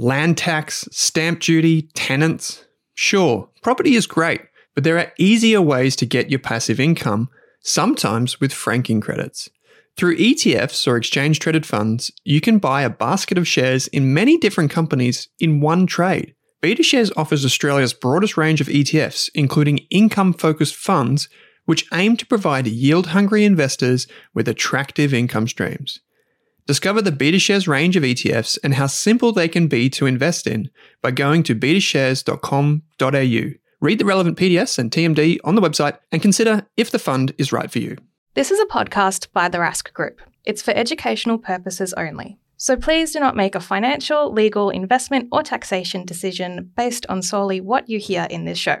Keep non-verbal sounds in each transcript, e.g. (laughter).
Land tax, stamp duty, tenants. Sure, property is great, but there are easier ways to get your passive income, sometimes with franking credits. Through ETFs or exchange traded funds, you can buy a basket of shares in many different companies in one trade. BetaShares offers Australia's broadest range of ETFs, including income focused funds, which aim to provide yield hungry investors with attractive income streams. Discover the BetaShares range of ETFs and how simple they can be to invest in by going to betashares.com.au. Read the relevant PDS and TMD on the website and consider if the fund is right for you. This is a podcast by the Rask Group. It's for educational purposes only. So please do not make a financial, legal, investment, or taxation decision based on solely what you hear in this show.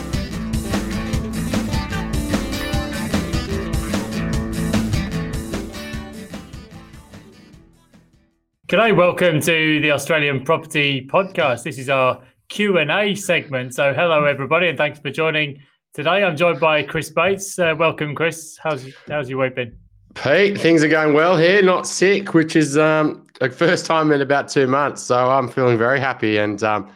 G'day, welcome to the Australian Property Podcast. This is our Q&A segment. So hello everybody and thanks for joining. Today I'm joined by Chris Bates. Uh, welcome Chris. How's how's your week been? Pete, things are going well here. Not sick, which is um like first time in about 2 months. So I'm feeling very happy and um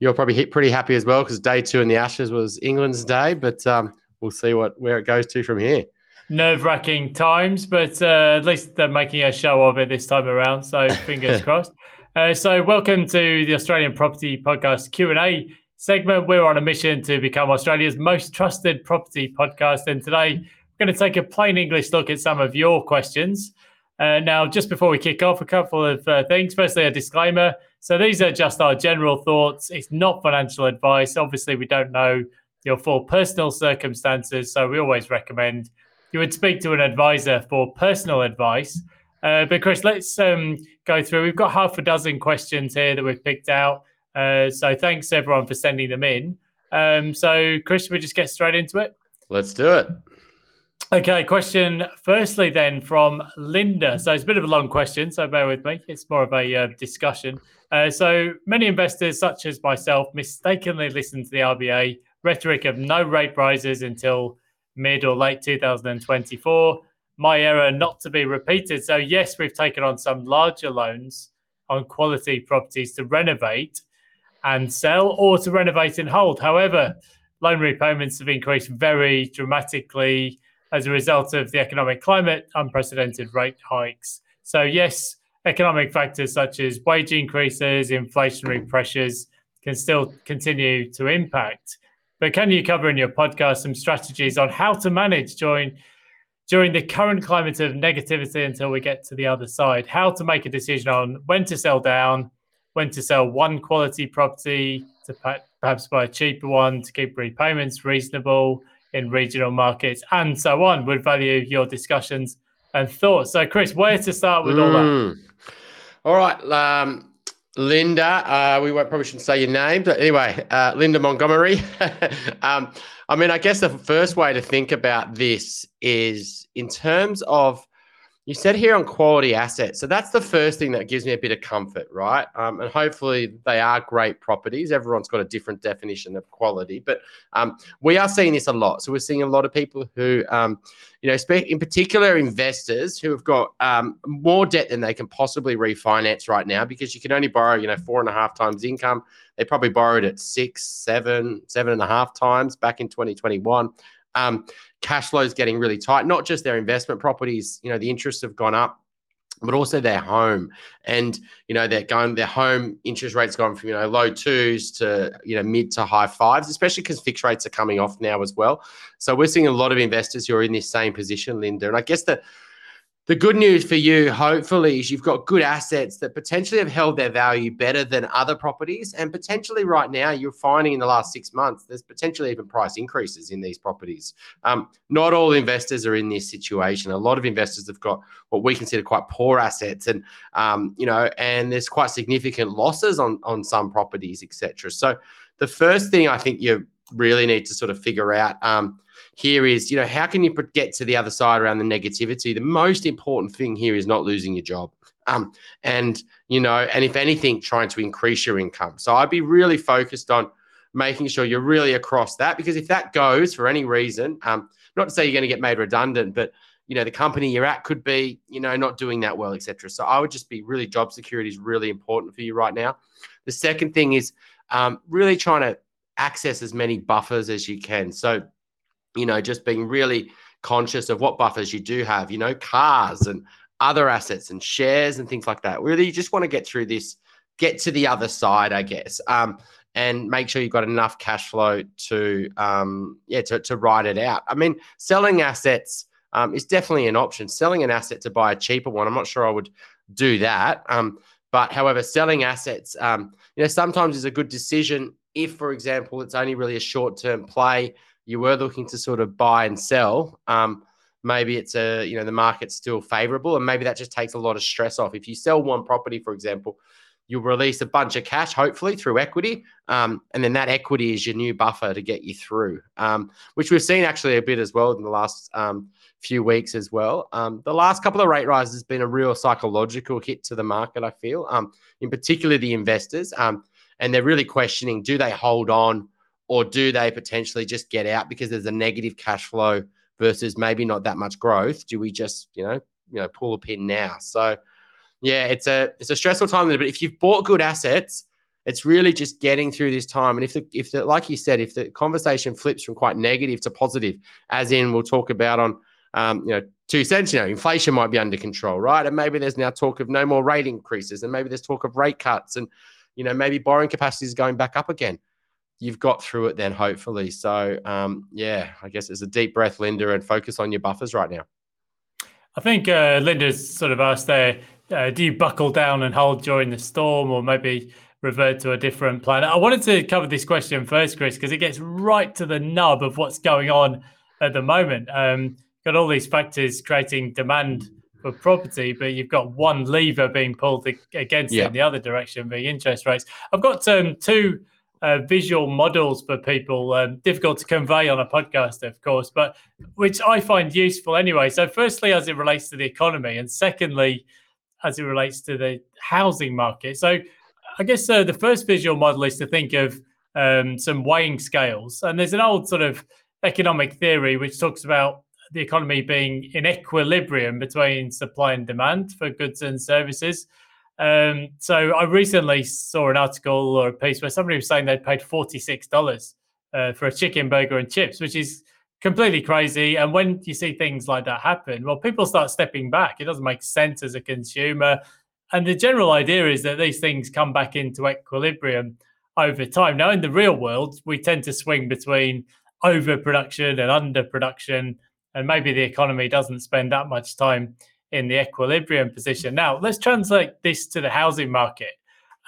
you're probably pretty happy as well because day 2 in the Ashes was England's day, but um we'll see what where it goes to from here nerve-wracking times, but uh, at least they're making a show of it this time around. So (laughs) fingers crossed. Uh, so, welcome to the Australian Property Podcast Q and A segment. We're on a mission to become Australia's most trusted property podcast, and today we're going to take a plain English look at some of your questions. Uh, now, just before we kick off, a couple of uh, things. Firstly, a disclaimer. So, these are just our general thoughts. It's not financial advice. Obviously, we don't know your full personal circumstances, so we always recommend you would speak to an advisor for personal advice. Uh, but Chris, let's um, go through. We've got half a dozen questions here that we've picked out. Uh, so thanks everyone for sending them in. Um, so Chris, we just get straight into it. Let's do it. Okay, question firstly then from Linda. So it's a bit of a long question, so bear with me. It's more of a uh, discussion. Uh, so many investors, such as myself, mistakenly listen to the RBA rhetoric of no rate rises until mid or late 2024 my error not to be repeated. So, yes, we've taken on some larger loans on quality properties to renovate and sell or to renovate and hold. However, loan repayments have increased very dramatically as a result of the economic climate, unprecedented rate hikes. So, yes, economic factors such as wage increases, inflationary pressures can still continue to impact. But can you cover in your podcast some strategies on how to manage during during the current climate of negativity until we get to the other side, how to make a decision on when to sell down, when to sell one quality property to perhaps buy a cheaper one to keep repayments reasonable in regional markets, and so on. Would value your discussions and thoughts. So, Chris, where to start with mm. all that? Mm. All right. Um, Linda, uh, we probably shouldn't say your name, but anyway, uh, Linda Montgomery. (laughs) um, I mean, I guess the first way to think about this is in terms of you said here on quality assets. So that's the first thing that gives me a bit of comfort, right? Um, and hopefully they are great properties. Everyone's got a different definition of quality, but um, we are seeing this a lot. So we're seeing a lot of people who, um, you know, in particular investors who have got um, more debt than they can possibly refinance right now because you can only borrow, you know, four and a half times income. They probably borrowed at six, seven, seven and a half times back in 2021. Um, cash flow is getting really tight. Not just their investment properties, you know, the interests have gone up, but also their home. And you know, they're going their home interest rates gone from you know low twos to you know mid to high fives, especially because fixed rates are coming off now as well. So we're seeing a lot of investors who are in this same position, Linda. And I guess the the good news for you, hopefully, is you've got good assets that potentially have held their value better than other properties. And potentially, right now, you're finding in the last six months, there's potentially even price increases in these properties. Um, not all investors are in this situation. A lot of investors have got what we consider quite poor assets, and um, you know, and there's quite significant losses on on some properties, etc. So, the first thing I think you really need to sort of figure out. Um, here is, you know, how can you get to the other side around the negativity? The most important thing here is not losing your job. Um, and, you know, and if anything, trying to increase your income. So I'd be really focused on making sure you're really across that because if that goes for any reason, um, not to say you're going to get made redundant, but you know the company you're at could be you know not doing that well etc so i would just be really job security is really important for you right now the second thing is um, really trying to access as many buffers as you can so you know, just being really conscious of what buffers you do have, you know, cars and other assets and shares and things like that. Really, you just want to get through this, get to the other side, I guess, um, and make sure you've got enough cash flow to, um, yeah, to, to ride it out. I mean, selling assets um, is definitely an option. Selling an asset to buy a cheaper one, I'm not sure I would do that. Um, but however, selling assets, um, you know, sometimes is a good decision if, for example, it's only really a short term play you were looking to sort of buy and sell, um, maybe it's a you know the market's still favorable, and maybe that just takes a lot of stress off. If you sell one property, for example, you'll release a bunch of cash, hopefully through equity, um, and then that equity is your new buffer to get you through, um, which we've seen actually a bit as well in the last um, few weeks as well. Um, the last couple of rate rises has been a real psychological hit to the market. I feel, um, in particular, the investors, and they're really questioning: do they hold on? Or do they potentially just get out because there's a negative cash flow versus maybe not that much growth? Do we just you know you know pull a pin now? So yeah, it's a it's a stressful time, but if you've bought good assets, it's really just getting through this time. And if the if the like you said, if the conversation flips from quite negative to positive, as in we'll talk about on um, you know two cents, you know, inflation might be under control, right? And maybe there's now talk of no more rate increases, and maybe there's talk of rate cuts, and you know maybe borrowing capacity is going back up again you've got through it then, hopefully. So, um, yeah, I guess it's a deep breath, Linda, and focus on your buffers right now. I think uh, Linda's sort of asked there uh, do you buckle down and hold during the storm or maybe revert to a different plan? I wanted to cover this question first, Chris, because it gets right to the nub of what's going on at the moment. Um, got all these factors creating demand for property, but you've got one lever being pulled against yeah. it in the other direction, being interest rates. I've got um, two uh, visual models for people. Um, difficult to convey on a podcast, of course, but which I find useful anyway. So, firstly, as it relates to the economy, and secondly, as it relates to the housing market. So, I guess uh, the first visual model is to think of um, some weighing scales. And there's an old sort of economic theory which talks about the economy being in equilibrium between supply and demand for goods and services. Um, so I recently saw an article or a piece where somebody was saying they'd paid forty six dollars uh, for a chicken burger and chips, which is completely crazy. And when you see things like that happen, well, people start stepping back. It doesn't make sense as a consumer. And the general idea is that these things come back into equilibrium over time. Now, in the real world, we tend to swing between overproduction and underproduction, and maybe the economy doesn't spend that much time in the equilibrium position. Now, let's translate this to the housing market.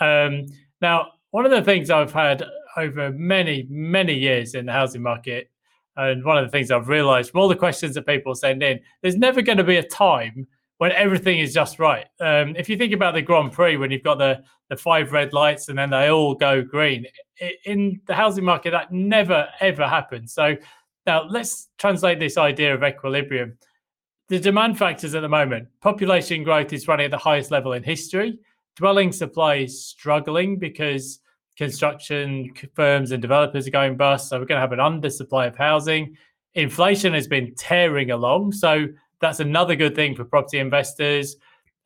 Um, now, one of the things I've had over many, many years in the housing market, and one of the things I've realized from all the questions that people send in, there's never going to be a time when everything is just right. Um, if you think about the Grand Prix, when you've got the, the five red lights and then they all go green, in the housing market, that never, ever happens. So now let's translate this idea of equilibrium the demand factors at the moment population growth is running at the highest level in history. Dwelling supply is struggling because construction firms and developers are going bust. So we're going to have an undersupply of housing. Inflation has been tearing along. So that's another good thing for property investors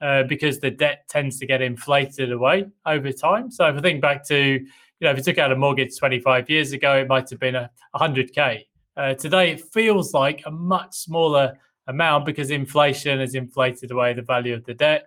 uh, because the debt tends to get inflated away over time. So if I think back to, you know, if you took out a mortgage 25 years ago, it might have been a 100K. Uh, today, it feels like a much smaller amount because inflation has inflated away the value of the debt.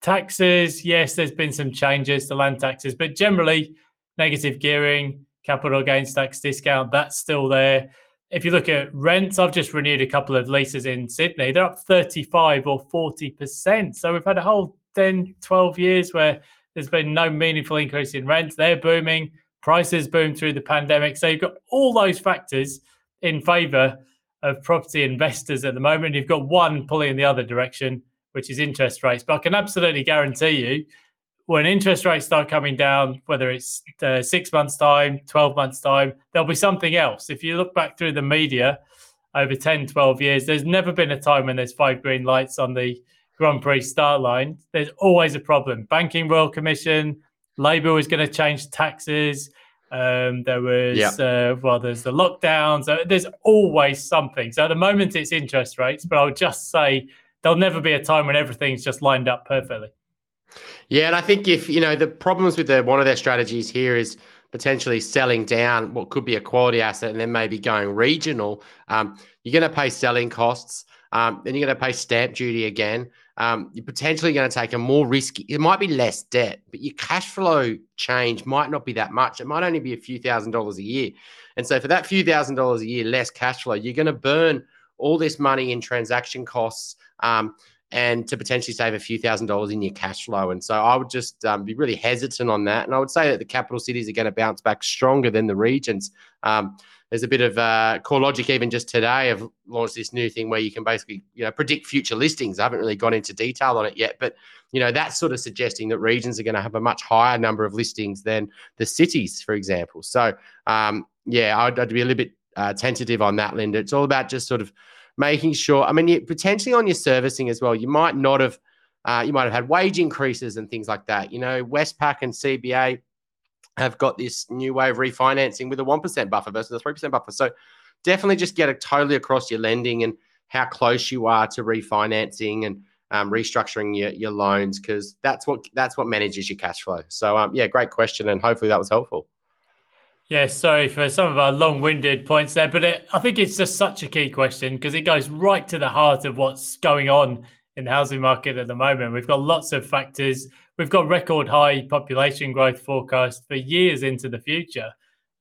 Taxes, yes, there's been some changes to land taxes, but generally, negative gearing, capital gains tax discount, that's still there. if you look at rents, I've just renewed a couple of leases in Sydney. They're up 35 or 40%. So we've had a whole 10, 12 years where there's been no meaningful increase in rents. They're booming. Prices boom through the pandemic. So you've got all those factors in favour of property investors at the moment. You've got one pulling in the other direction, which is interest rates. But I can absolutely guarantee you when interest rates start coming down, whether it's uh, six months' time, 12 months' time, there'll be something else. If you look back through the media over 10, 12 years, there's never been a time when there's five green lights on the Grand Prix start line. There's always a problem. Banking Royal Commission, Labor was going to change taxes. Um, there was, yeah. uh, well, there's the lockdowns. Uh, there's always something. So at the moment, it's interest rates, but I'll just say there'll never be a time when everything's just lined up perfectly. Yeah, and I think if you know the problems with the one of their strategies here is potentially selling down what could be a quality asset and then maybe going regional, um, you're going to pay selling costs. Um, then you're going to pay stamp duty again. Um, you're potentially going to take a more risky. It might be less debt, but your cash flow change might not be that much. It might only be a few thousand dollars a year. And so for that few thousand dollars a year less cash flow, you're going to burn all this money in transaction costs. Um, and to potentially save a few thousand dollars in your cash flow. And so I would just um, be really hesitant on that. And I would say that the capital cities are going to bounce back stronger than the regions. Um, there's a bit of uh, CoreLogic even just today have launched this new thing where you can basically you know predict future listings. I haven't really gone into detail on it yet, but you know that's sort of suggesting that regions are going to have a much higher number of listings than the cities, for example. So um, yeah, I'd, I'd, be a little bit uh, tentative on that, Linda. It's all about just sort of making sure. I mean, you, potentially on your servicing as well, you might not have, uh, you might have had wage increases and things like that. You know, Westpac and CBA have got this new way of refinancing with a one percent buffer versus a three percent buffer. So definitely just get it totally across your lending and how close you are to refinancing and um, restructuring your, your loans because that's what that's what manages your cash flow. So um, yeah, great question, and hopefully that was helpful. Yeah, sorry for some of our long-winded points there, but it, I think it's just such a key question because it goes right to the heart of what's going on in the housing market at the moment. We've got lots of factors. We've got record high population growth forecast for years into the future.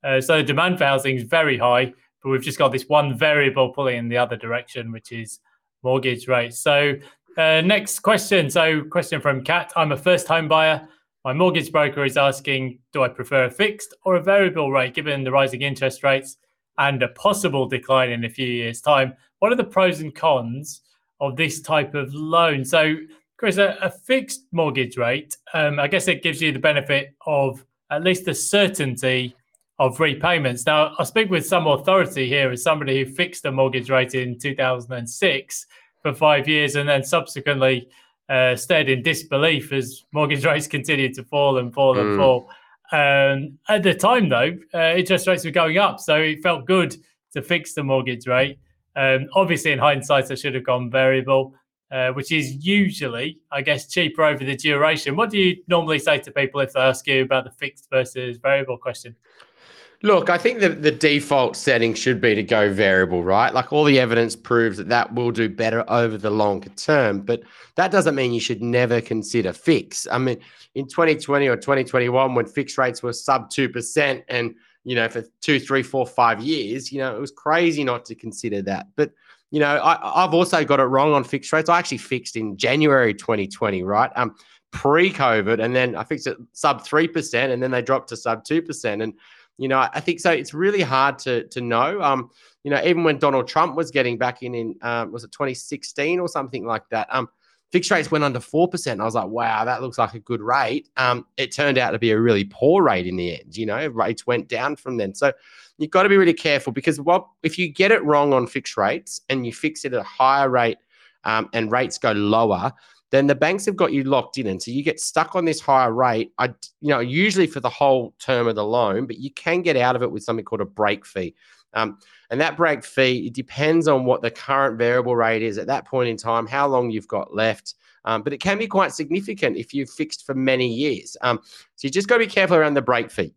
Uh, so the demand for housing is very high, but we've just got this one variable pulling in the other direction, which is mortgage rates. So uh, next question. So question from Kat. I'm a first home buyer. My mortgage broker is asking, do I prefer a fixed or a variable rate given the rising interest rates and a possible decline in a few years' time? What are the pros and cons of this type of loan? So, Chris, a, a fixed mortgage rate, um, I guess it gives you the benefit of at least the certainty of repayments. Now, I speak with some authority here as somebody who fixed a mortgage rate in 2006 for five years and then subsequently uh, stared in disbelief as mortgage (laughs) rates continued to fall and fall and mm. fall. Um, at the time, though, uh, interest rates were going up, so it felt good to fix the mortgage rate. Um, obviously, in hindsight, I should have gone variable, uh, which is usually, I guess, cheaper over the duration. What do you normally say to people if they ask you about the fixed versus variable question? Look, I think that the default setting should be to go variable, right? Like all the evidence proves that that will do better over the longer term, but that doesn't mean you should never consider fix. I mean, in 2020 or 2021, when fixed rates were sub 2%, and, you know, for two, three, four, five years, you know, it was crazy not to consider that. But, you know, I, I've also got it wrong on fixed rates. I actually fixed in January 2020, right? Um, pre COVID, and then I fixed it sub 3%, and then they dropped to sub 2%. And, you know, I think so. It's really hard to to know. Um, you know, even when Donald Trump was getting back in in um, was it 2016 or something like that. Um, fixed rates went under four percent. I was like, wow, that looks like a good rate. Um, it turned out to be a really poor rate in the end. You know, rates went down from then. So you've got to be really careful because what if you get it wrong on fixed rates and you fix it at a higher rate um, and rates go lower, then the banks have got you locked in. And so you get stuck on this higher rate, I, you know, usually for the whole term of the loan, but you can get out of it with something called a break fee. Um, and that break fee, it depends on what the current variable rate is at that point in time, how long you've got left. Um, but it can be quite significant if you've fixed for many years. Um, so you just got to be careful around the break fee.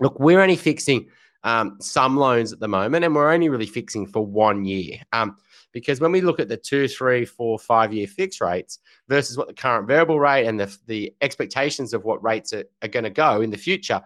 Look, we're only fixing um, some loans at the moment, and we're only really fixing for one year. Um, because when we look at the two, three, four, five year fixed rates versus what the current variable rate and the, the expectations of what rates are, are going to go in the future,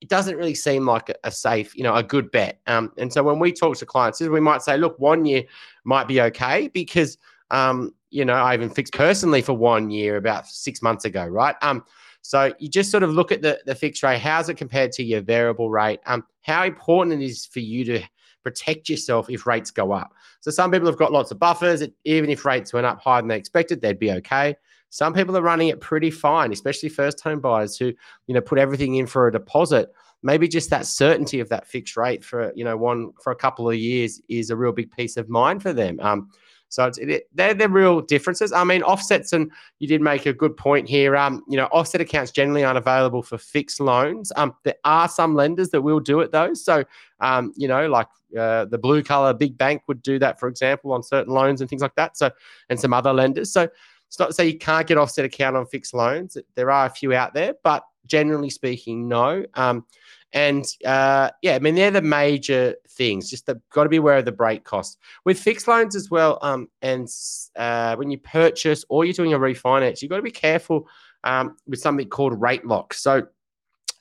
it doesn't really seem like a, a safe, you know, a good bet. Um, and so when we talk to clients, we might say, look, one year might be okay because, um, you know, I even fixed personally for one year about six months ago, right? Um, so you just sort of look at the, the fixed rate. How's it compared to your variable rate? Um, how important it is for you to protect yourself if rates go up. So some people have got lots of buffers. Even if rates went up higher than they expected, they'd be okay. Some people are running it pretty fine, especially first home buyers who, you know, put everything in for a deposit. Maybe just that certainty of that fixed rate for, you know, one for a couple of years is a real big peace of mind for them. Um, so it's, it, they're the real differences. I mean, offsets, and you did make a good point here. Um, you know, offset accounts generally aren't available for fixed loans. Um, there are some lenders that will do it though. So, um, you know, like uh, the blue collar big bank would do that, for example, on certain loans and things like that. So, and some other lenders. So, it's not to say you can't get offset account on fixed loans. There are a few out there, but generally speaking, no. Um, and uh, yeah, I mean, they're the major things. Just got to be aware of the break costs. With fixed loans as well, um, and uh, when you purchase or you're doing a refinance, you've got to be careful um, with something called rate lock. So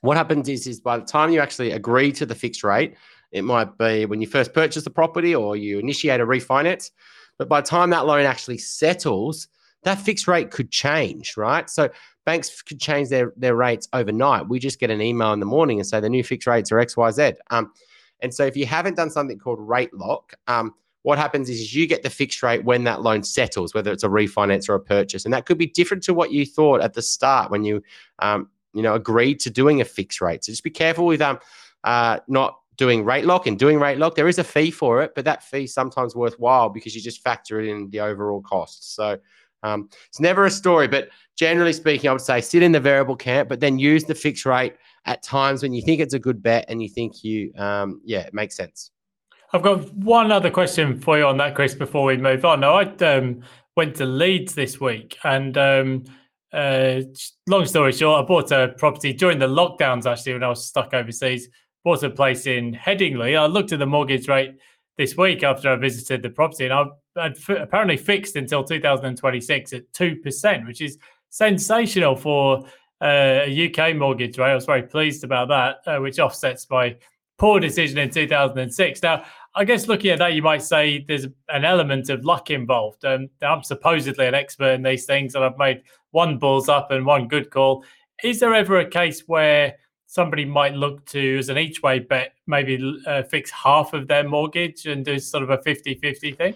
what happens is, is by the time you actually agree to the fixed rate, it might be when you first purchase the property or you initiate a refinance. But by the time that loan actually settles, that fixed rate could change, right? So banks could change their, their rates overnight. We just get an email in the morning and say the new fixed rates are XYZ. Um, and so if you haven't done something called rate lock, um, what happens is you get the fixed rate when that loan settles, whether it's a refinance or a purchase, and that could be different to what you thought at the start when you, um, you know, agreed to doing a fixed rate. So just be careful with um, uh, not doing rate lock and doing rate lock. There is a fee for it, but that fee sometimes worthwhile because you just factor it in the overall cost. So um, it's never a story, but generally speaking, I would say sit in the variable camp, but then use the fixed rate at times when you think it's a good bet and you think you, um, yeah, it makes sense. I've got one other question for you on that, Chris, before we move on. Now, I um, went to Leeds this week and um, uh, long story short, I bought a property during the lockdowns actually when I was stuck overseas. Bought a place in Headingley. I looked at the mortgage rate this week after I visited the property, and I f- apparently fixed until 2026 at two percent, which is sensational for uh, a UK mortgage rate. I was very pleased about that, uh, which offsets my poor decision in 2006. Now, I guess looking at that, you might say there's an element of luck involved. Um, I'm supposedly an expert in these things, and I've made one balls up and one good call. Is there ever a case where somebody might look to as an each way bet, maybe uh, fix half of their mortgage and do sort of a 50 50 thing?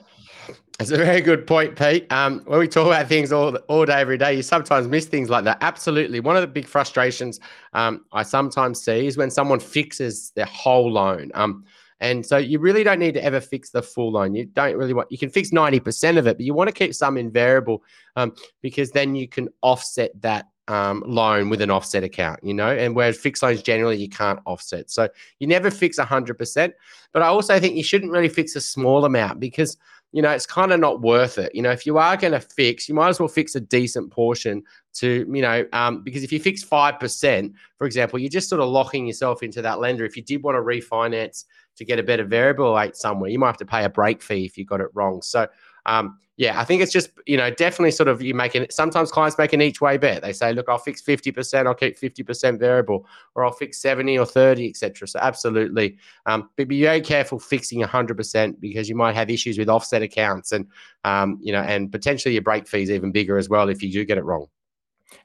It's a very good point, Pete. Um, when we talk about things all, all day, every day, you sometimes miss things like that. Absolutely. One of the big frustrations um, I sometimes see is when someone fixes their whole loan. Um, and so you really don't need to ever fix the full loan. You don't really want, you can fix 90% of it, but you want to keep some in variable um, because then you can offset that um, loan with an offset account, you know, and whereas fixed loans generally you can't offset. So you never fix 100%. But I also think you shouldn't really fix a small amount because, you know, it's kind of not worth it. You know, if you are going to fix, you might as well fix a decent portion to, you know, um, because if you fix 5%, for example, you're just sort of locking yourself into that lender. If you did want to refinance to get a better variable rate somewhere, you might have to pay a break fee if you got it wrong. So, um, yeah, I think it's just, you know, definitely sort of you make it. Sometimes clients make an each way bet. They say, look, I'll fix 50%, I'll keep 50% variable, or I'll fix 70 or 30, etc. So absolutely. Um, but be very careful fixing 100% because you might have issues with offset accounts and, um, you know, and potentially your break fees even bigger as well if you do get it wrong.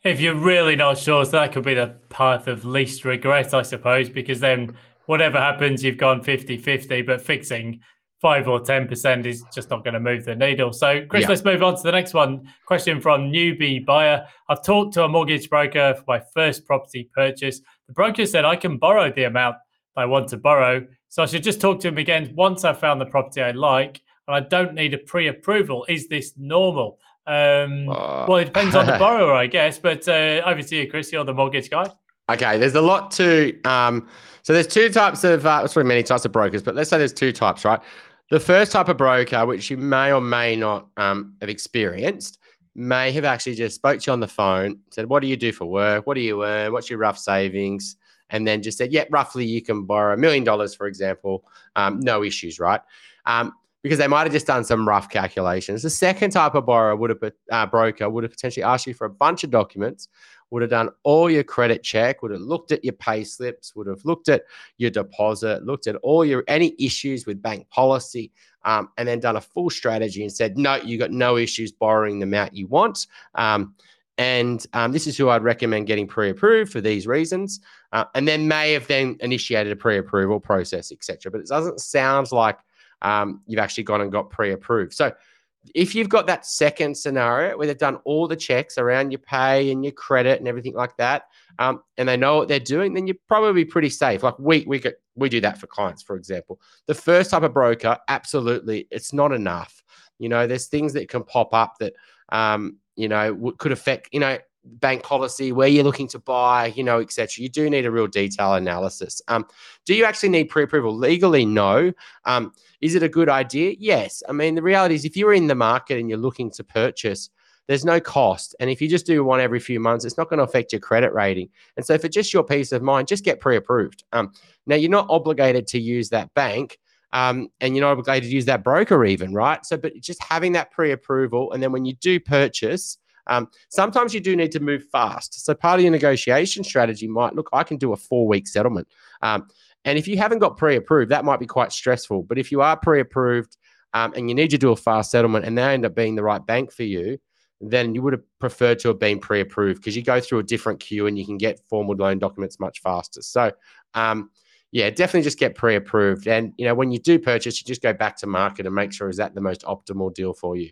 If you're really not sure, so that could be the path of least regret, I suppose, because then whatever happens, you've gone 50 50, but fixing five or ten percent is just not going to move the needle. So, Chris, yeah. let's move on to the next one. Question from newbie buyer: I've talked to a mortgage broker for my first property purchase. The broker said I can borrow the amount I want to borrow, so I should just talk to him again once I've found the property I like, and I don't need a pre-approval. Is this normal? Um, uh, well, it depends on the (laughs) borrower, I guess. But uh, over to you, Chris. You're the mortgage guy. Okay, there's a lot to. Um, so there's two types of. Uh, sorry, many types of brokers, but let's say there's two types, right? The first type of broker, which you may or may not um, have experienced, may have actually just spoke to you on the phone, said, "What do you do for work? What do you earn? What's your rough savings?" And then just said, "Yeah, roughly you can borrow a million dollars, for example. Um, no issues, right?" Um, because they might have just done some rough calculations. The second type of borrower would have uh, broker would have potentially asked you for a bunch of documents would have done all your credit check, would have looked at your pay slips, would have looked at your deposit, looked at all your any issues with bank policy, um, and then done a full strategy and said, no, you got no issues borrowing the amount you want. Um, and um, this is who I'd recommend getting pre-approved for these reasons, uh, and then may have then initiated a pre-approval process, etc. But it doesn't sound like um, you've actually gone and got pre-approved. So if you've got that second scenario where they've done all the checks around your pay and your credit and everything like that, um, and they know what they're doing, then you're probably pretty safe. Like we we get, we do that for clients, for example. The first type of broker, absolutely, it's not enough. You know, there's things that can pop up that um, you know could affect you know bank policy, where you're looking to buy, you know, etc. You do need a real detail analysis. Um, do you actually need pre-approval legally? No. Um, is it a good idea? Yes. I mean, the reality is, if you're in the market and you're looking to purchase, there's no cost, and if you just do one every few months, it's not going to affect your credit rating. And so, for just your peace of mind, just get pre-approved. Um, now, you're not obligated to use that bank. Um, and you're not obligated to use that broker even, right? So, but just having that pre-approval, and then when you do purchase, um, sometimes you do need to move fast. So part of your negotiation strategy might look, I can do a four week settlement. Um, and if you haven't got pre approved, that might be quite stressful. But if you are pre approved um, and you need to do a fast settlement and they end up being the right bank for you, then you would have preferred to have been pre approved because you go through a different queue and you can get formal loan documents much faster. So, um, yeah, definitely just get pre approved. And, you know, when you do purchase, you just go back to market and make sure is that the most optimal deal for you.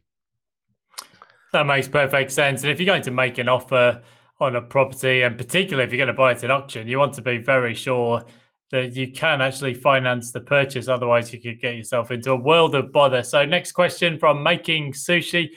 That makes perfect sense. And if you're going to make an offer on a property, and particularly if you're going to buy it at auction, you want to be very sure that you can actually finance the purchase. Otherwise, you could get yourself into a world of bother. So, next question from Making Sushi.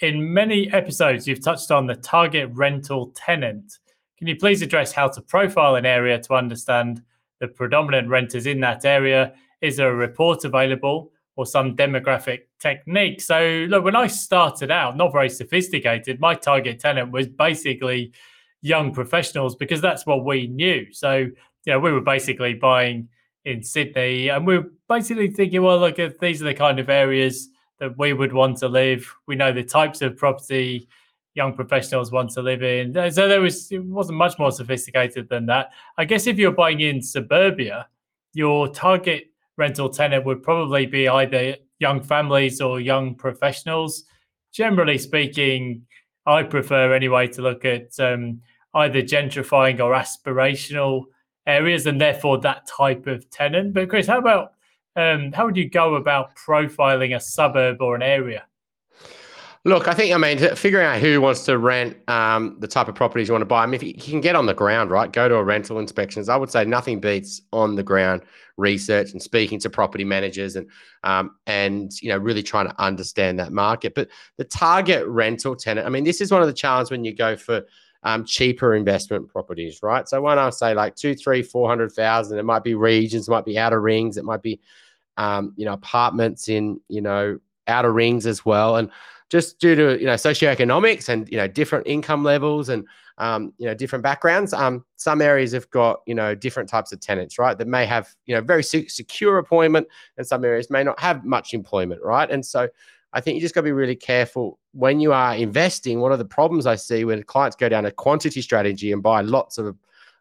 In many episodes, you've touched on the target rental tenant. Can you please address how to profile an area to understand the predominant renters in that area? Is there a report available? Or some demographic technique. So, look, when I started out, not very sophisticated, my target tenant was basically young professionals because that's what we knew. So, you know, we were basically buying in Sydney and we were basically thinking, well, look, these are the kind of areas that we would want to live. We know the types of property young professionals want to live in. So there was it wasn't much more sophisticated than that. I guess if you're buying in suburbia, your target rental tenant would probably be either young families or young professionals. Generally speaking, I prefer anyway to look at um, either gentrifying or aspirational areas, and therefore that type of tenant. But Chris, how about um, how would you go about profiling a suburb or an area? Look, I think, I mean, figuring out who wants to rent um, the type of properties you want to buy. I mean, if you can get on the ground, right, go to a rental inspections. I would say nothing beats on the ground research and speaking to property managers and um, and you know really trying to understand that market. But the target rental tenant, I mean, this is one of the challenges when you go for um, cheaper investment properties, right? So when I say like two, three, four hundred thousand, it might be regions, it might be outer rings, it might be um, you know apartments in you know outer rings as well, and just due to you know socioeconomics and you know different income levels and um, you know different backgrounds. Um, some areas have got you know different types of tenants, right? That may have you know very secure employment, and some areas may not have much employment, right? And so I think you just got to be really careful when you are investing. One of the problems I see when clients go down a quantity strategy and buy lots of,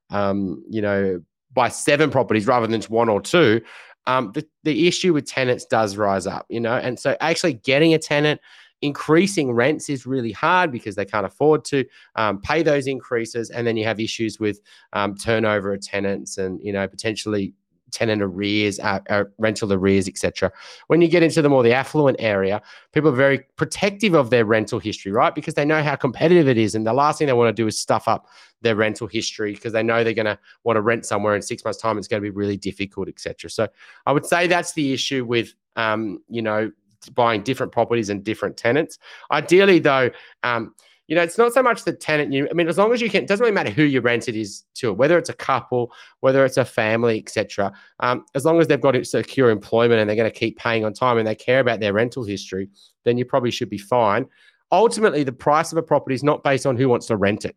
um, you know, buy seven properties rather than just one or two. Um, the, the issue with tenants does rise up, you know, and so actually getting a tenant increasing rents is really hard because they can't afford to um, pay those increases and then you have issues with um, turnover of tenants and you know potentially tenant arrears uh, uh, rental arrears etc when you get into the more the affluent area people are very protective of their rental history right? Because they know how competitive it is and the last thing they want to do is stuff up their rental history because they know they're going to want to rent somewhere in six months time it's going to be really difficult etc so i would say that's the issue with um, you know buying different properties and different tenants. Ideally, though, um, you know, it's not so much the tenant. You, I mean, as long as you can, it doesn't really matter who you rent it is to, whether it's a couple, whether it's a family, etc. Um, as long as they've got secure employment and they're going to keep paying on time and they care about their rental history, then you probably should be fine. Ultimately, the price of a property is not based on who wants to rent it.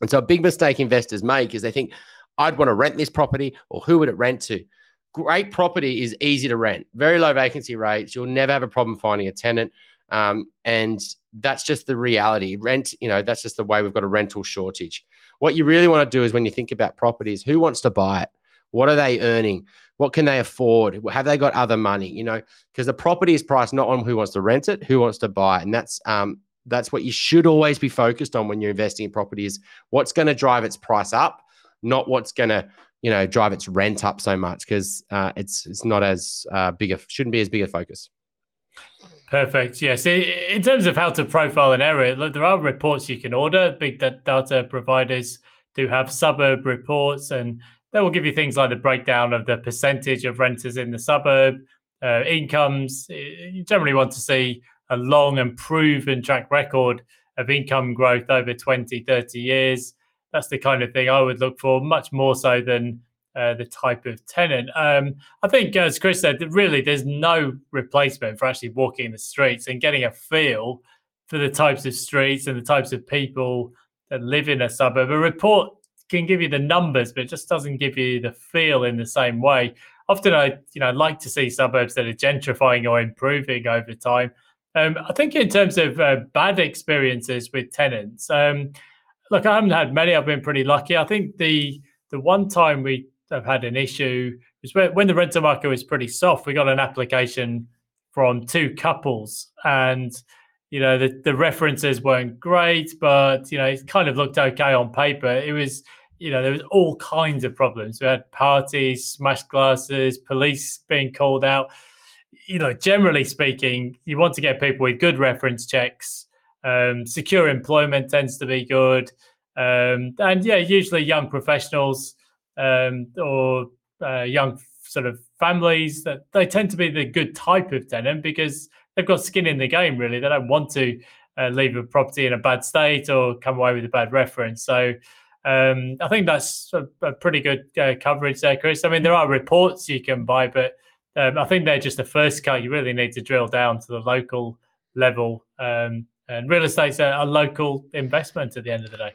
And so, a big mistake investors make is they think, I'd want to rent this property, or who would it rent to? Great property is easy to rent, very low vacancy rates. You'll never have a problem finding a tenant. Um, and that's just the reality. Rent, you know, that's just the way we've got a rental shortage. What you really want to do is when you think about properties, who wants to buy it? What are they earning? What can they afford? Have they got other money? You know, because the property is priced not on who wants to rent it, who wants to buy it. And that's um, that's what you should always be focused on when you're investing in property is what's going to drive its price up, not what's going to you know drive its rent up so much because uh, it's it's not as uh, big a shouldn't be as big a focus. Perfect. Yes. In terms of how to profile an area, look, there are reports you can order. Big data providers do have suburb reports, and they will give you things like the breakdown of the percentage of renters in the suburb, uh, incomes. You generally want to see a long and proven track record of income growth over 20, 30 years. That's the kind of thing I would look for, much more so than uh, the type of tenant. Um, I think, as Chris said, really there's no replacement for actually walking the streets and getting a feel for the types of streets and the types of people that live in a suburb. A report can give you the numbers, but it just doesn't give you the feel in the same way. Often, I you know like to see suburbs that are gentrifying or improving over time. Um, I think in terms of uh, bad experiences with tenants, um, look, I haven't had many. I've been pretty lucky. I think the the one time we have had an issue was when the rental market was pretty soft. We got an application from two couples, and you know the the references weren't great, but you know it kind of looked okay on paper. It was you know there was all kinds of problems. We had parties, smashed glasses, police being called out you know, generally speaking, you want to get people with good reference checks. Um, secure employment tends to be good, um, and yeah, usually young professionals um, or uh, young sort of families that they tend to be the good type of tenant because they've got skin in the game. Really, they don't want to uh, leave a property in a bad state or come away with a bad reference. So. Um, I think that's a, a pretty good uh, coverage there, Chris. I mean, there are reports you can buy, but um, I think they're just the first cut. You really need to drill down to the local level. Um, and real estate's a, a local investment at the end of the day.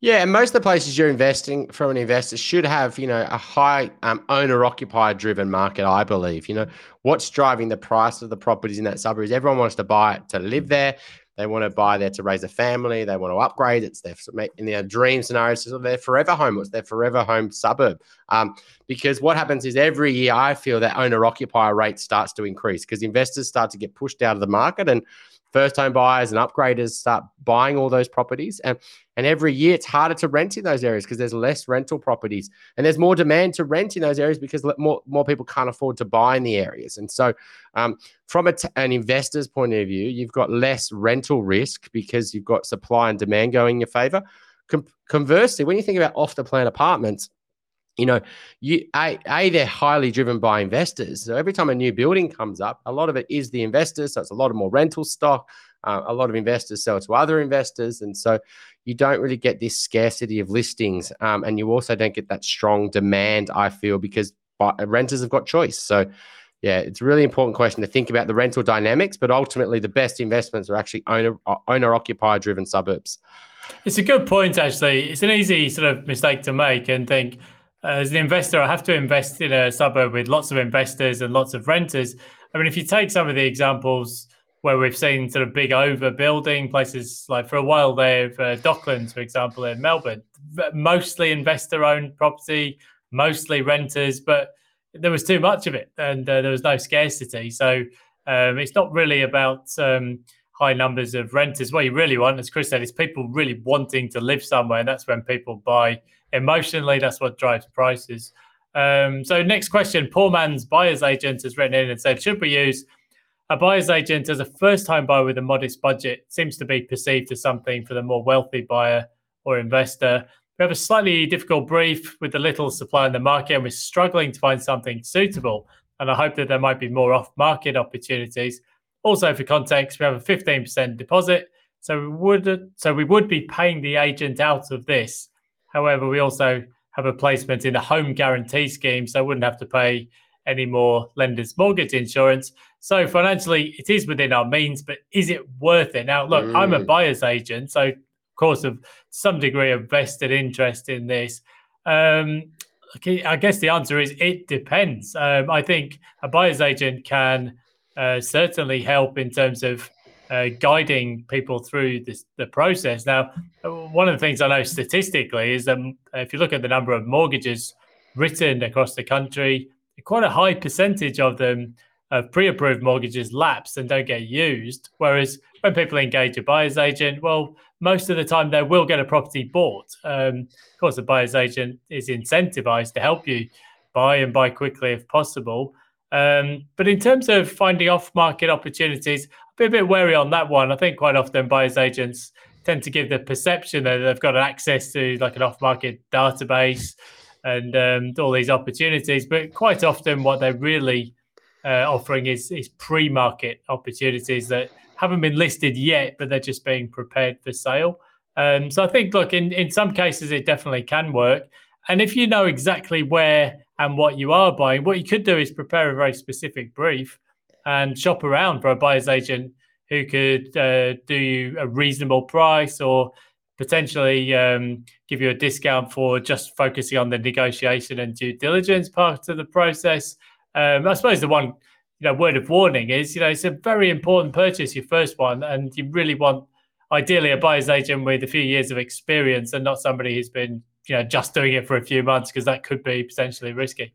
Yeah, and most of the places you're investing from an investor should have, you know, a high um, owner occupier driven market. I believe, you know, what's driving the price of the properties in that suburb is everyone wants to buy it to live there. They want to buy there to raise a family. They want to upgrade. It's their in their dream scenarios. It's their forever home. It's their forever home suburb. Um, because what happens is every year I feel that owner occupier rate starts to increase because investors start to get pushed out of the market and first home buyers and upgraders start buying all those properties. And, and every year it's harder to rent in those areas because there's less rental properties and there's more demand to rent in those areas because more, more people can't afford to buy in the areas. And so, um, from an investor's point of view, you've got less rental risk because you've got supply and demand going in your favor. Com- conversely, when you think about off the plan apartments, you know, you a, a they're highly driven by investors. So every time a new building comes up, a lot of it is the investors. So it's a lot of more rental stock. Uh, a lot of investors sell to other investors, and so you don't really get this scarcity of listings, um, and you also don't get that strong demand. I feel because renters have got choice. So yeah, it's a really important question to think about the rental dynamics, but ultimately the best investments are actually owner owner occupier driven suburbs. It's a good point, actually. It's an easy sort of mistake to make and think as an investor, I have to invest in a suburb with lots of investors and lots of renters. I mean, if you take some of the examples where we've seen sort of big overbuilding places like for a while there, uh, Docklands, for example, in Melbourne, mostly investor owned property, mostly renters, but there was too much of it and uh, there was no scarcity. So um, it's not really about um, high numbers of renters. What you really want, as Chris said, is people really wanting to live somewhere. And that's when people buy emotionally, that's what drives prices. Um, so, next question Poor Man's Buyer's Agent has written in and said, Should we use a buyer's agent as a first time buyer with a modest budget? Seems to be perceived as something for the more wealthy buyer or investor. We have a slightly difficult brief with the little supply in the market, and we're struggling to find something suitable. And I hope that there might be more off market opportunities. Also, for context, we have a 15% deposit. So we would so we would be paying the agent out of this However, we also have a placement in the home guarantee scheme, so I wouldn't have to pay any more lender's mortgage insurance. So financially, it is within our means, but is it worth it? Now, look, mm. I'm a mm. buyer's agent, so of course, of some degree of vested interest in this. Um, okay, I guess the answer is it depends. Um, I think a buyer's agent can uh, certainly help in terms of uh, guiding people through this, the process. Now, one of the things I know statistically is that if you look at the number of mortgages written across the country, quite a high percentage of them of pre-approved mortgages lapse and don't get used. Whereas when people engage a buyer's agent, well, most of the time they will get a property bought. Um, of course, the buyer's agent is incentivized to help you buy and buy quickly if possible. Um, but in terms of finding off-market opportunities, I'd be a bit wary on that one. I think quite often buyers agents tend to give the perception that they've got access to like an off-market database and um, all these opportunities, but quite often what they're really uh, offering is is pre-market opportunities that haven't been listed yet, but they're just being prepared for sale. Um, so I think, look, in in some cases it definitely can work. And if you know exactly where and what you are buying, what you could do is prepare a very specific brief and shop around for a buyer's agent who could uh, do you a reasonable price or potentially um, give you a discount for just focusing on the negotiation and due diligence part of the process. Um, I suppose the one you know word of warning is you know it's a very important purchase, your first one, and you really want ideally a buyer's agent with a few years of experience and not somebody who's been you know just doing it for a few months because that could be potentially risky.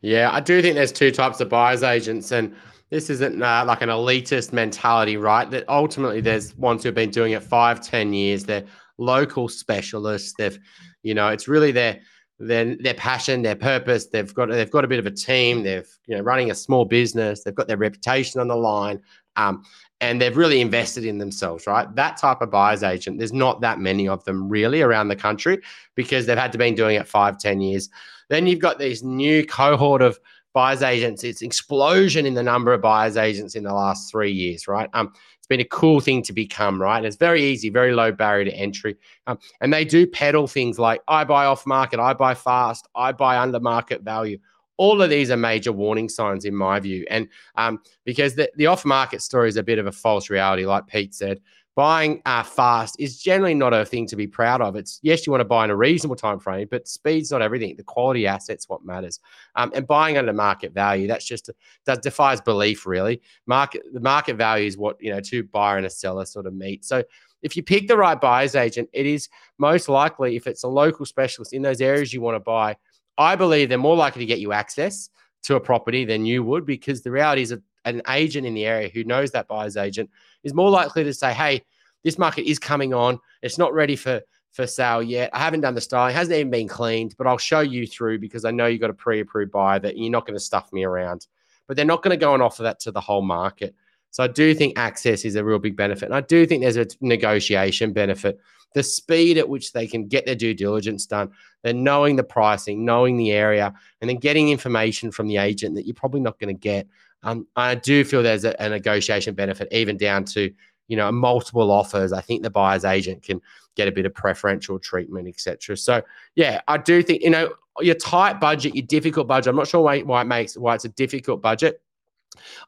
Yeah, I do think there's two types of buyers agents, and this isn't uh, like an elitist mentality, right? That ultimately there's ones who've been doing it five, ten years. They're local specialists. They've, you know, it's really their their their passion, their purpose. They've got they've got a bit of a team. They've you know running a small business. They've got their reputation on the line. Um, and they've really invested in themselves, right? That type of buyer's agent, there's not that many of them really around the country because they've had to been doing it five, ten years. Then you've got these new cohort of buyer's agents. It's explosion in the number of buyer's agents in the last three years, right? Um, it's been a cool thing to become, right? And it's very easy, very low barrier to entry. Um, and they do peddle things like I buy off market, I buy fast, I buy under market value all of these are major warning signs in my view. And um, because the, the off market story is a bit of a false reality, like Pete said, buying uh, fast is generally not a thing to be proud of. It's yes, you want to buy in a reasonable time frame, but speed's not everything. The quality assets what matters. Um, and buying under market value, that's just that defies belief, really. Market the market value is what you know two buyer and a seller sort of meet. So if you pick the right buyer's agent, it is most likely if it's a local specialist in those areas you want to buy I believe they're more likely to get you access to a property than you would because the reality is an agent in the area who knows that buyer's agent is more likely to say, hey, this market is coming on. It's not ready for for sale yet. I haven't done the styling, it hasn't even been cleaned, but I'll show you through because I know you've got a pre-approved buyer that you're not going to stuff me around. But they're not going to go and offer that to the whole market. So I do think access is a real big benefit. And I do think there's a negotiation benefit the speed at which they can get their due diligence done, then knowing the pricing, knowing the area, and then getting information from the agent that you're probably not going to get. Um, I do feel there's a, a negotiation benefit, even down to you know multiple offers. I think the buyer's agent can get a bit of preferential treatment, etc. So yeah, I do think you know your tight budget, your difficult budget. I'm not sure why, why it makes why it's a difficult budget.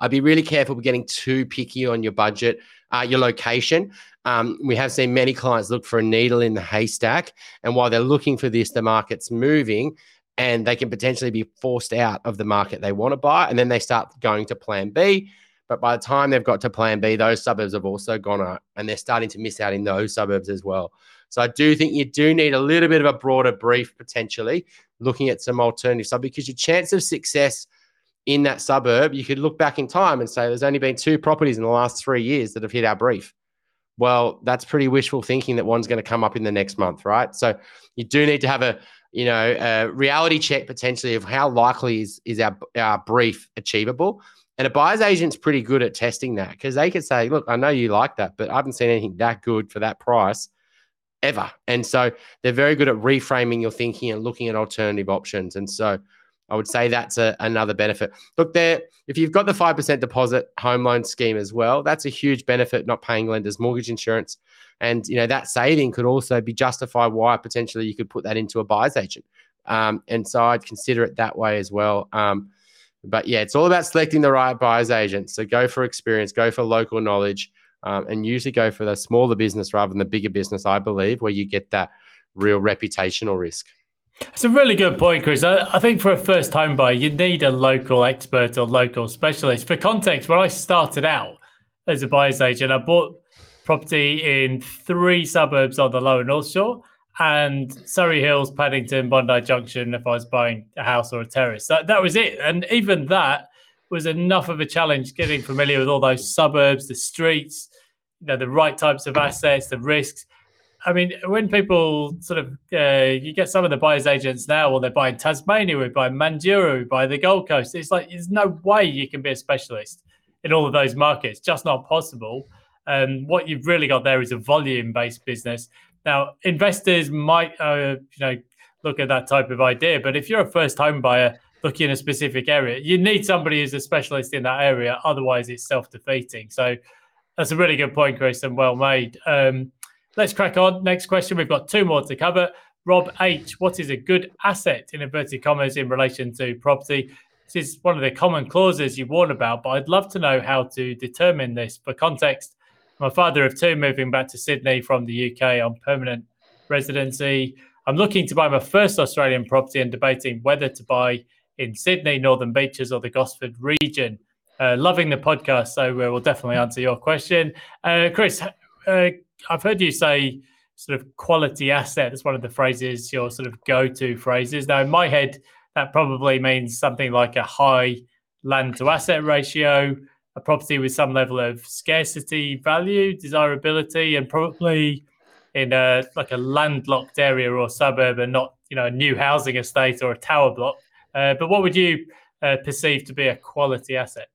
I'd be really careful with getting too picky on your budget, uh, your location. Um, we have seen many clients look for a needle in the haystack. And while they're looking for this, the market's moving and they can potentially be forced out of the market they want to buy. And then they start going to plan B. But by the time they've got to plan B, those suburbs have also gone up and they're starting to miss out in those suburbs as well. So I do think you do need a little bit of a broader brief potentially looking at some alternative stuff because your chance of success in that suburb, you could look back in time and say there's only been two properties in the last three years that have hit our brief well, that's pretty wishful thinking that one's going to come up in the next month, right? So you do need to have a you know a reality check potentially of how likely is is our our brief achievable. And a buyer's agent's pretty good at testing that because they could say, look, I know you like that, but I haven't seen anything that good for that price ever. And so they're very good at reframing your thinking and looking at alternative options. And so I would say that's a, another benefit. Look, there, if you've got the 5% deposit home loan scheme as well, that's a huge benefit, not paying lenders mortgage insurance. And, you know, that saving could also be justified why potentially you could put that into a buyer's agent. Um, and so I'd consider it that way as well. Um, but yeah, it's all about selecting the right buyer's agent. So go for experience, go for local knowledge, um, and usually go for the smaller business rather than the bigger business, I believe, where you get that real reputational risk. It's a really good point, Chris. I, I, think for a first time buyer, you need a local expert or local specialist. For context, when I started out, as a buyer's agent. I bought property in three suburbs on the lower North Shore and Surry Hills, Paddington, Bondi Junction if I was buying a house or a terrace. That, that was it. And even that was enough of a challenge getting familiar with all those suburbs, the streets, you know, the right types of assets, the risks. I mean, when people sort of, uh, you get some of the buyers agents now, well, they're buying Tasmania, we buy Mandurah, we buy the Gold Coast. It's like, there's no way you can be a specialist in all of those markets, just not possible. Um, what you've really got there is a volume based business. Now, investors might, uh, you know, look at that type of idea, but if you're a first home buyer looking in a specific area, you need somebody who's a specialist in that area. Otherwise, it's self defeating. So that's a really good point, Chris, and well made. Um, let's crack on. Next question. We've got two more to cover. Rob H, what is a good asset in inverted commas in relation to property? This is one of the common clauses you warn about, but I'd love to know how to determine this. For context, my father of two moving back to Sydney from the UK on permanent residency. I'm looking to buy my first Australian property and debating whether to buy in Sydney, Northern Beaches, or the Gosford region. Uh, loving the podcast, so we'll definitely answer your question. Uh, Chris, uh, I've heard you say sort of quality asset. That's one of the phrases, your sort of go to phrases. Now, in my head, that probably means something like a high land to asset ratio, a property with some level of scarcity value, desirability, and probably in a like a landlocked area or suburb and not you know a new housing estate or a tower block. Uh, but what would you uh, perceive to be a quality asset?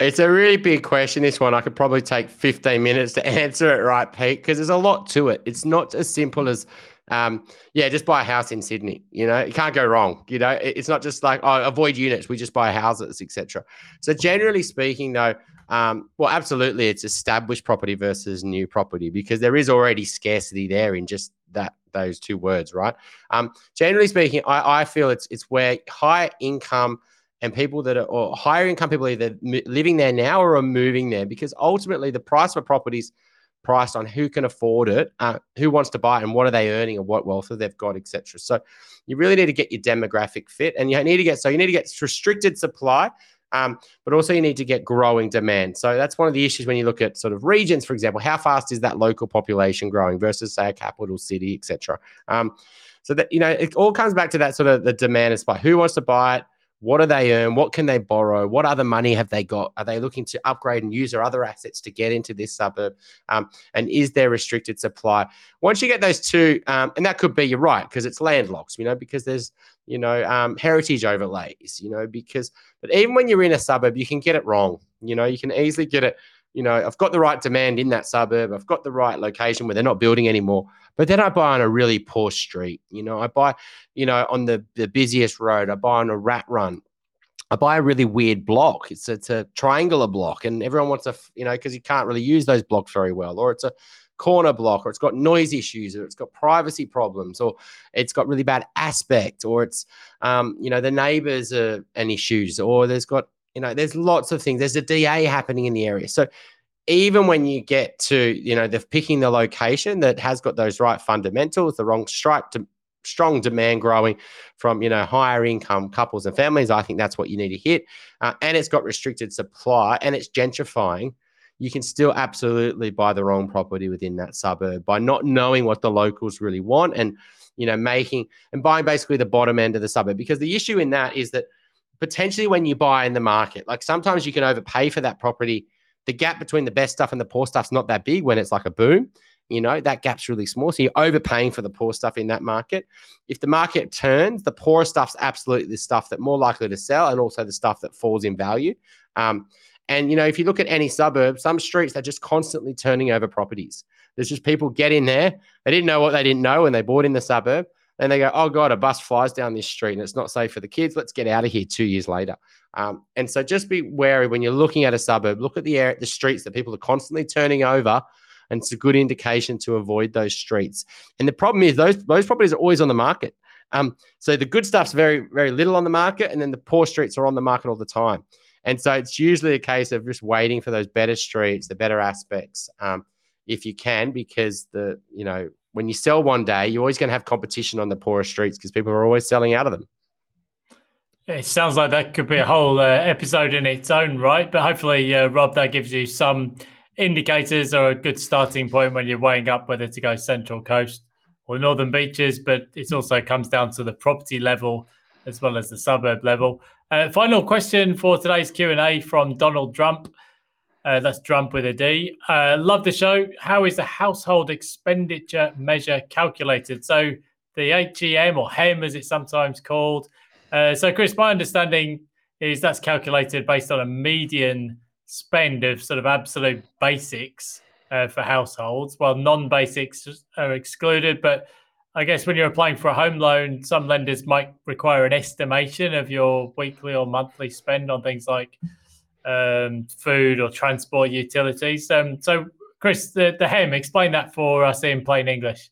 It's a really big question. This one, I could probably take 15 minutes to (laughs) answer it, right, Pete? Because there's a lot to it. It's not as simple as um, yeah, just buy a house in Sydney. You know, you can't go wrong. You know, it's not just like oh, avoid units. We just buy houses, etc. So generally speaking, though, um, well, absolutely, it's established property versus new property because there is already scarcity there in just that those two words, right? Um, generally speaking, I, I feel it's it's where high income and people that are or higher income people either living there now or are moving there because ultimately the price of a property is priced on who can afford it, uh, who wants to buy it, and what are they earning, and what wealth have they've got, etc. So you really need to get your demographic fit, and you need to get so you need to get restricted supply. Um, but also you need to get growing demand. So that's one of the issues when you look at sort of regions, for example, how fast is that local population growing versus say a capital city, etc. Um, so that you know it all comes back to that sort of the demand and supply. Who wants to buy it? What do they earn? What can they borrow? What other money have they got? Are they looking to upgrade and use their other assets to get into this suburb? Um, and is there restricted supply? Once you get those two, um, and that could be, you're right, because it's landlocked, you know, because there's, you know, um, heritage overlays, you know, because, but even when you're in a suburb, you can get it wrong. You know, you can easily get it you know, I've got the right demand in that suburb. I've got the right location where they're not building anymore. But then I buy on a really poor street. You know, I buy, you know, on the, the busiest road. I buy on a rat run. I buy a really weird block. It's it's a triangular block, and everyone wants a you know because you can't really use those blocks very well, or it's a corner block, or it's got noise issues, or it's got privacy problems, or it's got really bad aspect, or it's um, you know the neighbors are an issues, or there's got you know, there's lots of things. There's a DA happening in the area. So even when you get to, you know, the picking the location that has got those right fundamentals, the wrong strike to strong demand growing from, you know, higher income couples and families, I think that's what you need to hit. Uh, and it's got restricted supply and it's gentrifying. You can still absolutely buy the wrong property within that suburb by not knowing what the locals really want and, you know, making and buying basically the bottom end of the suburb. Because the issue in that is that potentially when you buy in the market, like sometimes you can overpay for that property. The gap between the best stuff and the poor stuff's not that big when it's like a boom. You know, that gap's really small. So you're overpaying for the poor stuff in that market. If the market turns, the poorer stuff's absolutely the stuff that more likely to sell and also the stuff that falls in value. Um, and, you know, if you look at any suburb, some streets, they're just constantly turning over properties. There's just people get in there. They didn't know what they didn't know when they bought in the suburb and they go, oh God, a bus flies down this street and it's not safe for the kids. Let's get out of here two years later. Um, and so just be wary when you're looking at a suburb, look at the air, the streets that people are constantly turning over. And it's a good indication to avoid those streets. And the problem is those, those properties are always on the market. Um, so the good stuff's very, very little on the market, and then the poor streets are on the market all the time. And so it's usually a case of just waiting for those better streets, the better aspects, um, if you can, because the you know when you sell one day, you're always going to have competition on the poorer streets because people are always selling out of them. It sounds like that could be a whole uh, episode in its own right, but hopefully, uh, Rob, that gives you some indicators or a good starting point when you're weighing up whether to go Central Coast or Northern Beaches, but it also comes down to the property level as well as the suburb level. Uh, final question for today's Q&A from Donald Drump. Uh, that's Drump with a D. Uh, love the show. How is the household expenditure measure calculated? So the HEM or HEM, as it's sometimes called. Uh, so, Chris, my understanding is that's calculated based on a median spend of sort of absolute basics uh, for households, while non-basics are excluded. But I guess when you're applying for a home loan, some lenders might require an estimation of your weekly or monthly spend on things like um, food or transport utilities. Um, so, Chris, the, the HEM, explain that for us in plain English.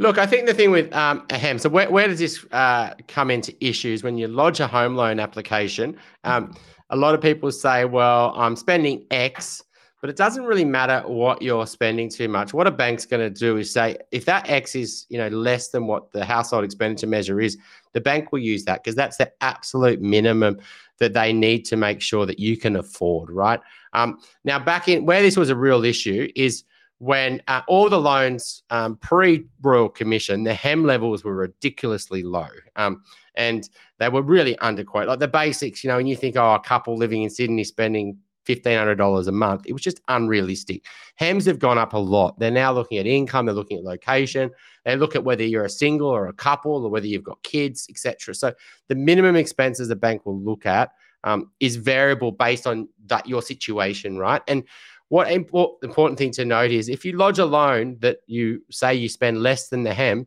Look, I think the thing with um, a HEM, so where, where does this uh, come into issues when you lodge a home loan application? Um, a lot of people say, well, I'm spending X, but it doesn't really matter what you're spending too much. What a bank's going to do is say, if that X is, you know, less than what the household expenditure measure is, the bank will use that because that's the absolute minimum that they need to make sure that you can afford, right? Um, now, back in where this was a real issue is when uh, all the loans um, pre Royal Commission, the HEM levels were ridiculously low. Um, and they were really underquoted. Like the basics, you know, when you think, oh, a couple living in Sydney spending $1,500 a month, it was just unrealistic. HEMs have gone up a lot. They're now looking at income, they're looking at location, they look at whether you're a single or a couple or whether you've got kids, etc. So the minimum expenses a bank will look at um, is variable based on that your situation, right? And what important thing to note is if you lodge a loan that you say you spend less than the HEM,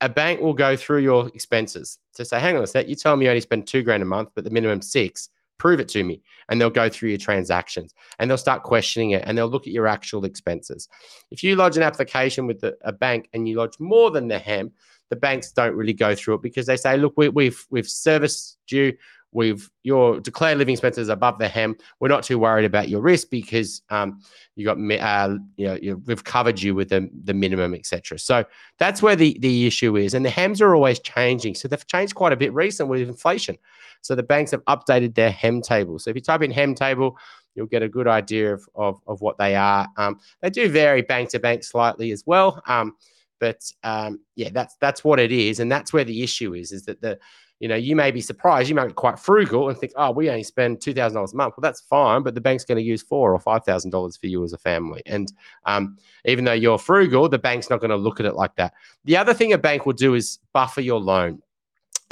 a bank will go through your expenses to say, hang on a sec, you tell me you only spend two grand a month, but the minimum six, prove it to me. And they'll go through your transactions and they'll start questioning it and they'll look at your actual expenses. If you lodge an application with the, a bank and you lodge more than the HEM, the banks don't really go through it because they say, look, we, we've we've serviced you, We've your declared living expenses above the HEM. We're not too worried about your risk because um, you got uh, you know you, we've covered you with the the minimum, etc. So that's where the the issue is, and the HEMs are always changing. So they've changed quite a bit recently with inflation. So the banks have updated their HEM table. So if you type in HEM table, you'll get a good idea of of, of what they are. Um, they do vary bank to bank slightly as well. Um, but um, yeah, that's that's what it is, and that's where the issue is. Is that the you know, you may be surprised. You might be quite frugal and think, oh, we only spend two thousand dollars a month. Well, that's fine, but the bank's going to use four or five thousand dollars for you as a family. And um, even though you're frugal, the bank's not going to look at it like that. The other thing a bank will do is buffer your loan.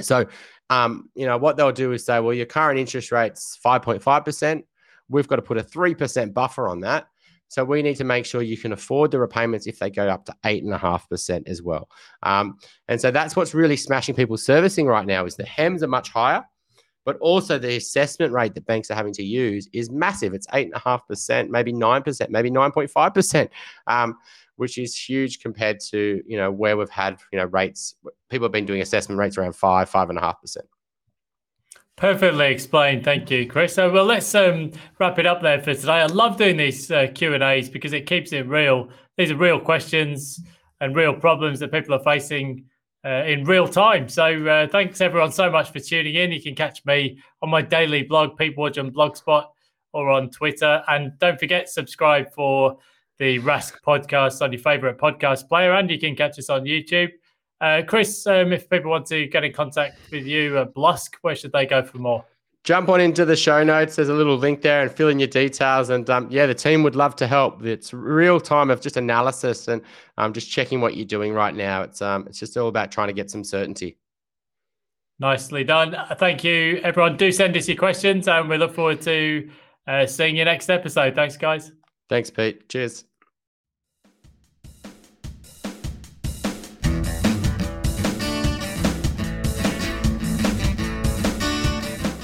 So, um, you know, what they'll do is say, well, your current interest rate's five point five percent. We've got to put a three percent buffer on that. So we need to make sure you can afford the repayments if they go up to eight and a half percent as well. Um, and so that's what's really smashing people's servicing right now is the HEMs are much higher, but also the assessment rate that banks are having to use is massive. It's eight and a half percent, maybe nine percent, maybe nine point five percent. Um, which is huge compared to you know where we've had you know rates. People have been doing assessment rates around five, five and a half percent. Perfectly explained. Thank you, Chris. So, well, let's um, wrap it up there for today. I love doing these uh, Q and A's because it keeps it real. These are real questions and real problems that people are facing uh, in real time. So, uh, thanks everyone so much for tuning in. You can catch me on my daily blog, Pete Wargent on Blogspot or on Twitter, and don't forget subscribe for the Rask podcast on your favorite podcast player, and you can catch us on YouTube. Uh, Chris, um, if people want to get in contact with you at Blusk, where should they go for more? Jump on into the show notes. There's a little link there and fill in your details. And um, yeah, the team would love to help. It's real time of just analysis and um, just checking what you're doing right now. It's um, it's just all about trying to get some certainty. Nicely done. Thank you, everyone. Do send us your questions, and we look forward to uh, seeing you next episode. Thanks, guys. Thanks, Pete. Cheers.